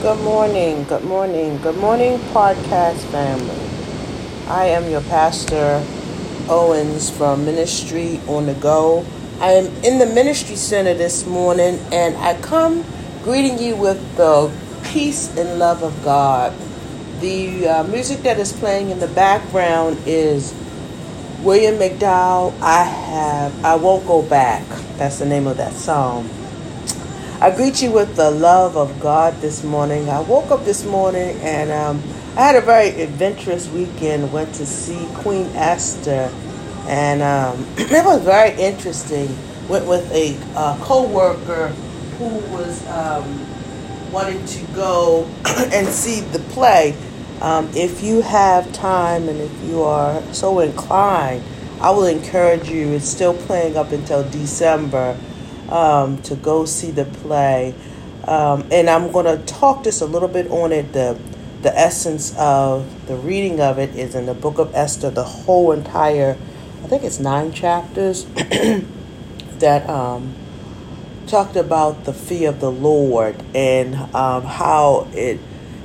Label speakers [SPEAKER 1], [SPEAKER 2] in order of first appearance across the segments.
[SPEAKER 1] Good morning, good morning, good morning, podcast family. I am your pastor, Owens from Ministry on the Go. I am in the Ministry Center this morning and I come greeting you with the peace and love of God. The uh, music that is playing in the background is William McDowell. I have, I won't go back. That's the name of that song. I greet you with the love of God this morning. I woke up this morning and um, I had a very adventurous weekend. Went to see Queen Esther, and um, it was very interesting. Went with a uh, co-worker who was um, wanting to go and see the play. Um, if you have time and if you are so inclined, I will encourage you. It's still playing up until December um, to go see the play. Um, and I'm going to talk just a little bit on it. The, the essence of the reading of it is in the book of Esther, the whole entire, I think it's nine chapters, that um, talked about the fear of the Lord and um, how it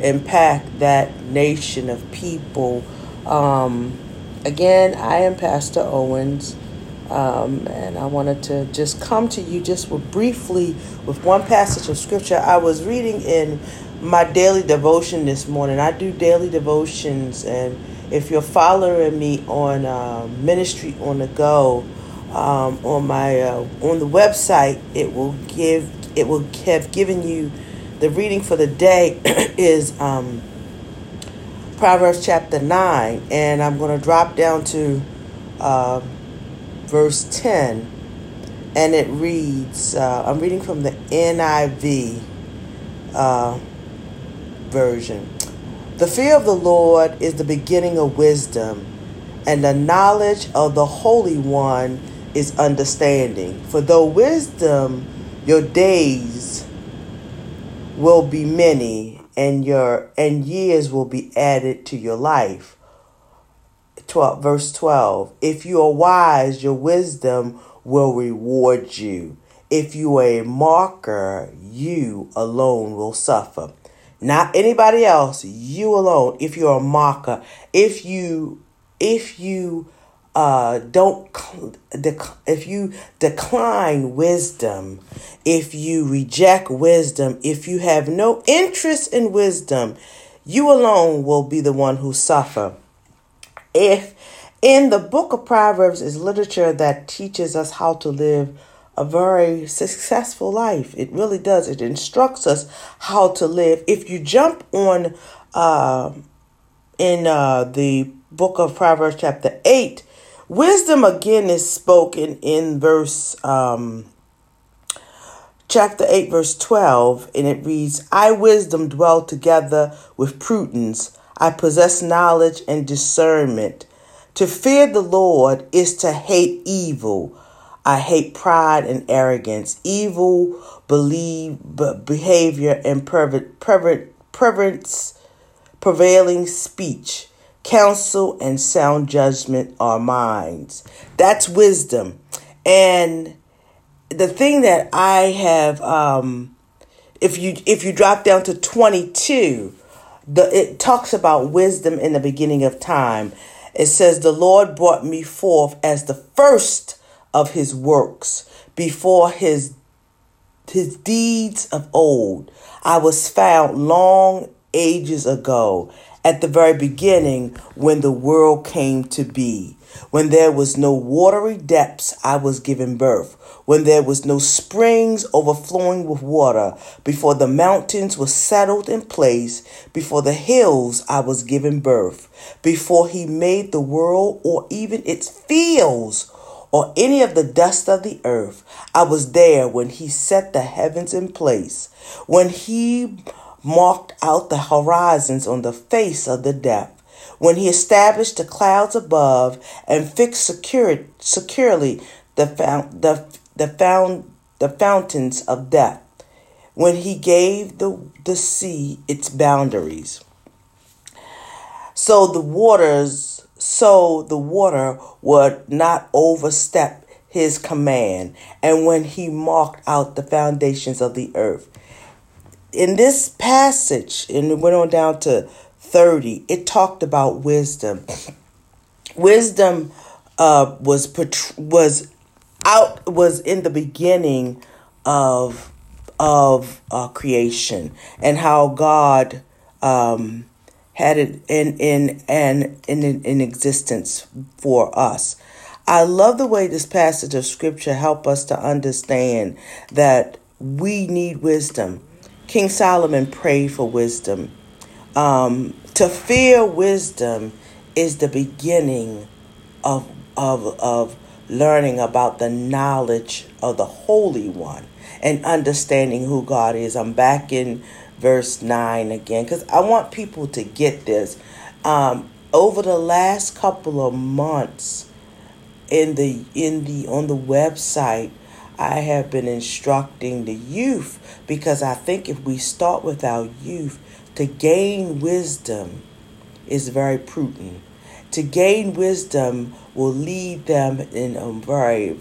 [SPEAKER 1] impact that nation of people. Um, again, I am Pastor Owens. Um, and I wanted to just come to you just with briefly with one passage of scripture. I was reading in my daily devotion this morning. I do daily devotions, and if you're following me on uh, Ministry on the Go, um, on my uh, on the website, it will give it will have given you the reading for the day is um, Proverbs chapter nine, and I'm going to drop down to. Uh, verse 10, and it reads uh, I'm reading from the NIV uh, version. The fear of the Lord is the beginning of wisdom, and the knowledge of the Holy One is understanding. For though wisdom, your days will be many, and your and years will be added to your life. 12, verse 12. If you are wise, your wisdom will reward you. If you are a marker, you alone will suffer. Not anybody else, you alone. If you're a marker, if you, if you, uh, don't, if you decline wisdom, if you reject wisdom, if you have no interest in wisdom, you alone will be the one who suffer if in the book of Proverbs is literature that teaches us how to live a very successful life. It really does. It instructs us how to live. If you jump on uh, in uh, the book of Proverbs, chapter 8, wisdom again is spoken in verse. Um, chapter 8, verse 12, and it reads, I, wisdom, dwell together with prudence. I possess knowledge and discernment. To fear the Lord is to hate evil. I hate pride and arrogance, evil believe behavior and prevailing speech. Counsel and sound judgment are minds. That's wisdom. And the thing that I have, um, if you if you drop down to twenty two, the it talks about wisdom in the beginning of time. It says, The Lord brought me forth as the first of his works, before his his deeds of old. I was found long ages ago, at the very beginning when the world came to be. When there was no watery depths, I was given birth when there was no springs overflowing with water, before the mountains were settled in place, before the hills I was given birth, before he made the world or even its fields or any of the dust of the earth. I was there when he set the heavens in place, when he marked out the horizons on the face of the depth when he established the clouds above and fixed secure, securely the, the, the, found, the fountains of death, when he gave the, the sea its boundaries. So the waters, so the water would not overstep his command, and when he marked out the foundations of the earth. in this passage, and it went on down to 30, it talked about wisdom. Wisdom uh, was was out was in the beginning of of uh, creation and how God um, had it in in and in, in in existence for us. I love the way this passage of scripture help us to understand that we need wisdom. King Solomon prayed for wisdom. Um, to fear wisdom is the beginning of, of, of learning about the knowledge of the Holy One and understanding who God is. I'm back in verse 9 again because I want people to get this. Um, over the last couple of months in the in the on the website I have been instructing the youth because I think if we start with our youth to gain wisdom is very prudent. To gain wisdom will lead them in a very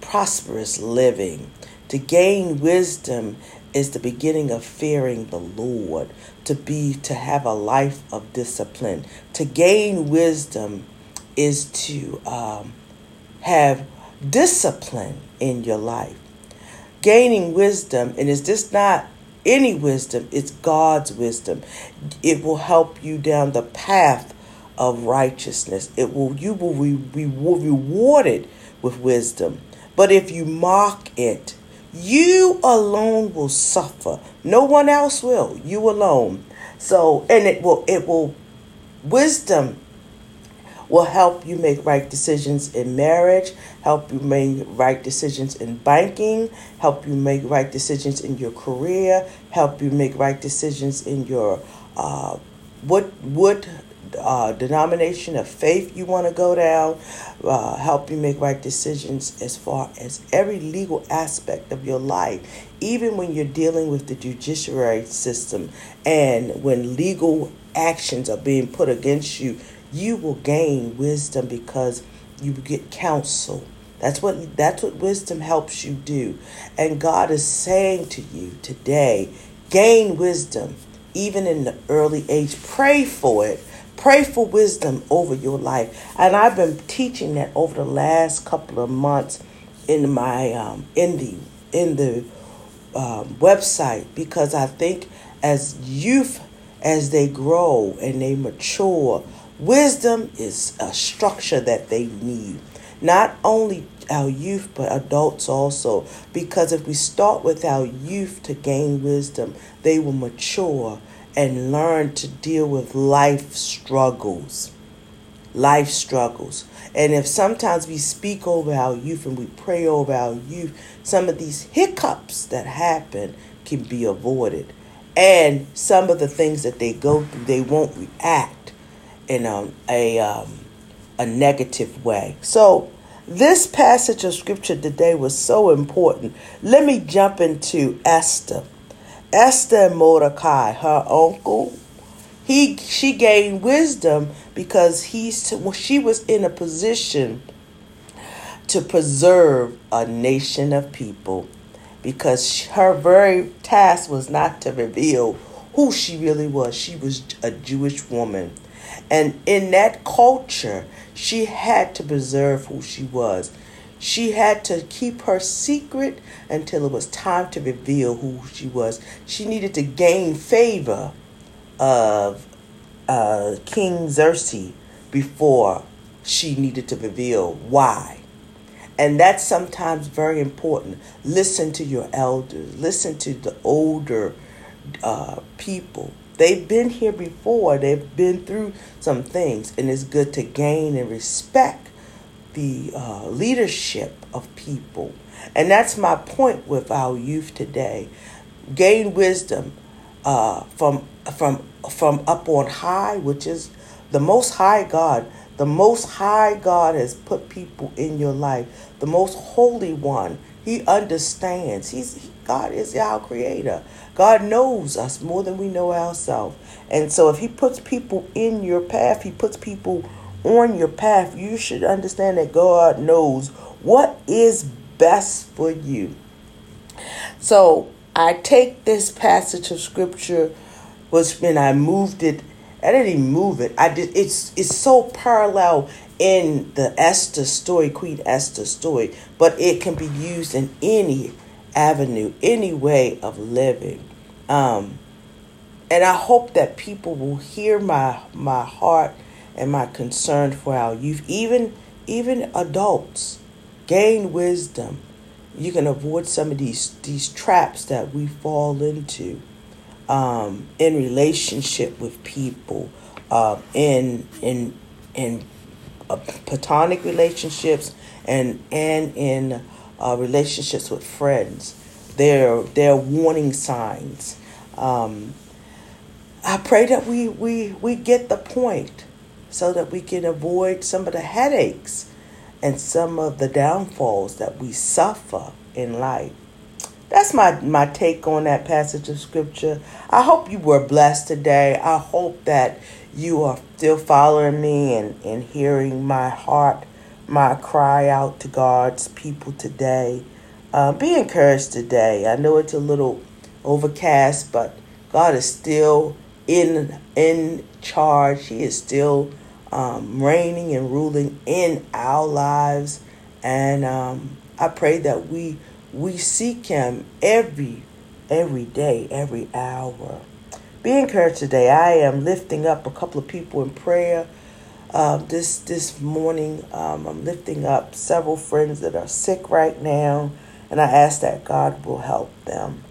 [SPEAKER 1] prosperous living. To gain wisdom is the beginning of fearing the Lord, to be to have a life of discipline. To gain wisdom is to um, have discipline in your life. Gaining wisdom, and is this not any wisdom, it's God's wisdom. It will help you down the path of righteousness. It will you will be rewarded with wisdom. But if you mock it, you alone will suffer. No one else will. You alone. So and it will it will wisdom will help you make right decisions in marriage, help you make right decisions in banking, help you make right decisions in your career, help you make right decisions in your uh, what what uh, denomination of faith you want to go down, uh, help you make right decisions as far as every legal aspect of your life, even when you're dealing with the judiciary system and when legal actions are being put against you you will gain wisdom because you will get counsel. That's what that's what wisdom helps you do. And God is saying to you today, gain wisdom even in the early age. Pray for it. Pray for wisdom over your life. And I've been teaching that over the last couple of months in my um, in the in the um, website because I think as youth as they grow and they mature Wisdom is a structure that they need. Not only our youth, but adults also. Because if we start with our youth to gain wisdom, they will mature and learn to deal with life struggles. Life struggles. And if sometimes we speak over our youth and we pray over our youth, some of these hiccups that happen can be avoided. And some of the things that they go through, they won't react in a, a, um, a negative way. So, this passage of scripture today was so important. Let me jump into Esther. Esther and Mordecai, her uncle, he she gained wisdom because he's she was in a position to preserve a nation of people because her very task was not to reveal who she really was. She was a Jewish woman. And in that culture, she had to preserve who she was. She had to keep her secret until it was time to reveal who she was. She needed to gain favor of uh, King Xerxes before she needed to reveal why. And that's sometimes very important. Listen to your elders, listen to the older uh, people They've been here before, they've been through some things, and it's good to gain and respect the uh, leadership of people. And that's my point with our youth today. Gain wisdom uh, from from from up on high, which is the most high God. The most high God has put people in your life. The most holy one. He understands. He's God is our creator. God knows us more than we know ourselves. And so if He puts people in your path, He puts people on your path, you should understand that God knows what is best for you. So I take this passage of scripture was when I moved it. I didn't even move it. I did. It's it's so parallel in the Esther story, Queen Esther story, but it can be used in any avenue, any way of living. Um, and I hope that people will hear my my heart and my concern for our youth, even even adults. Gain wisdom. You can avoid some of these these traps that we fall into um, in relationship with people, uh, in in in uh, platonic relationships, and and in uh, relationships with friends. They're they're warning signs. Um, I pray that we, we, we get the point so that we can avoid some of the headaches and some of the downfalls that we suffer in life. That's my, my take on that passage of scripture. I hope you were blessed today. I hope that you are still following me and, and hearing my heart, my cry out to God's people today. Uh, be encouraged today. I know it's a little overcast, but God is still in in charge. He is still um, reigning and ruling in our lives, and um, I pray that we we seek Him every every day, every hour. Be encouraged today. I am lifting up a couple of people in prayer. Uh, this this morning, um, I'm lifting up several friends that are sick right now, and I ask that God will help them.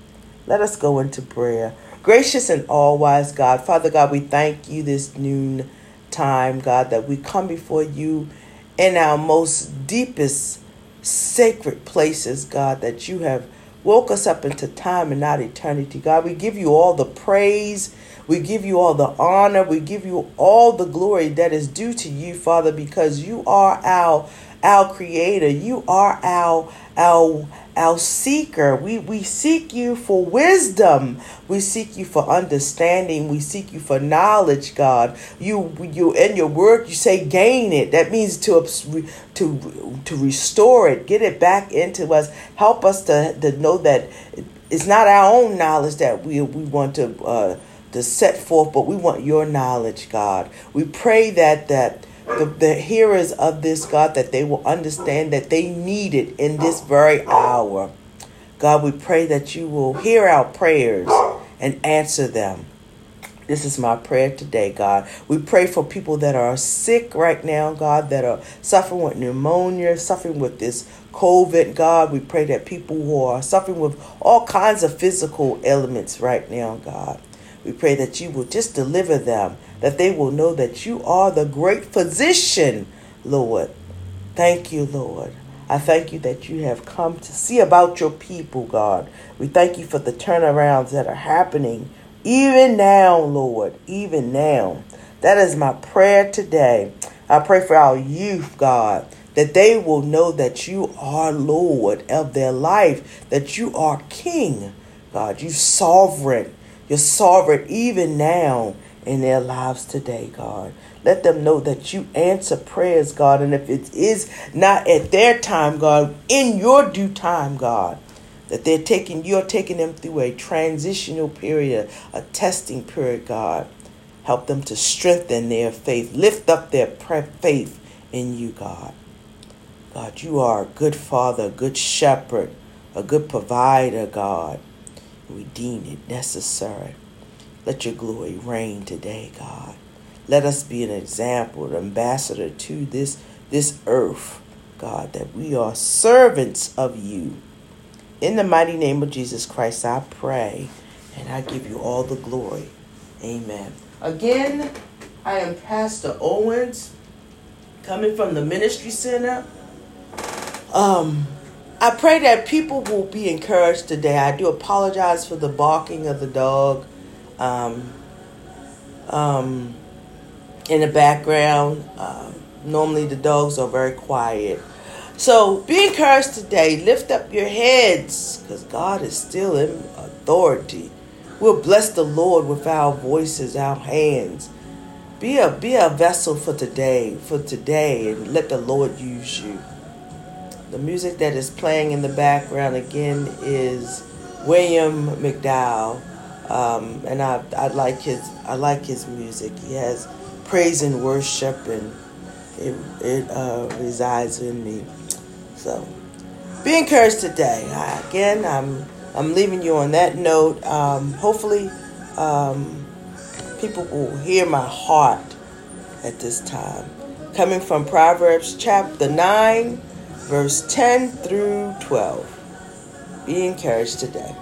[SPEAKER 1] Let us go into prayer. Gracious and all wise God, Father God, we thank you this noon time, God, that we come before you in our most deepest sacred places, God, that you have woke us up into time and not eternity. God, we give you all the praise. We give you all the honor. We give you all the glory that is due to you, Father, because you are our our creator. You are our our our seeker. We we seek you for wisdom. We seek you for understanding. We seek you for knowledge, God. You you in your word you say gain it. That means to to to restore it, get it back into us. Help us to to know that it's not our own knowledge that we we want to uh to set forth, but we want your knowledge, God. We pray that that the, the hearers of this, God, that they will understand that they need it in this very hour. God, we pray that you will hear our prayers and answer them. This is my prayer today, God. We pray for people that are sick right now, God, that are suffering with pneumonia, suffering with this COVID, God. We pray that people who are suffering with all kinds of physical ailments right now, God. We pray that you will just deliver them that they will know that you are the great physician, Lord. Thank you, Lord. I thank you that you have come to see about your people, God. We thank you for the turnarounds that are happening even now, Lord, even now. That is my prayer today. I pray for our youth, God, that they will know that you are Lord of their life, that you are King, God. You sovereign. You're sovereign even now in their lives today, God. Let them know that you answer prayers, God. And if it is not at their time, God, in your due time, God, that they're taking, you're taking them through a transitional period, a testing period, God. Help them to strengthen their faith, lift up their faith in you, God. God, you are a good father, a good shepherd, a good provider, God. We deem it necessary. Let your glory reign today, God. Let us be an example, an ambassador to this, this earth, God, that we are servants of you. In the mighty name of Jesus Christ, I pray and I give you all the glory. Amen. Again, I am Pastor Owens, coming from the Ministry Center. Um, I pray that people will be encouraged today. I do apologize for the barking of the dog um, um, in the background. Uh, normally, the dogs are very quiet. So be encouraged today. Lift up your heads because God is still in authority. We'll bless the Lord with our voices, our hands. Be a be a vessel for today, for today, and let the Lord use you. The music that is playing in the background again is William McDowell, um, and I I like his I like his music. He has praise and worship, and it it uh, resides in me. So be encouraged today. I, again, I'm I'm leaving you on that note. Um, hopefully, um, people will hear my heart at this time. Coming from Proverbs chapter 9, verse 10 through 12. Be encouraged today.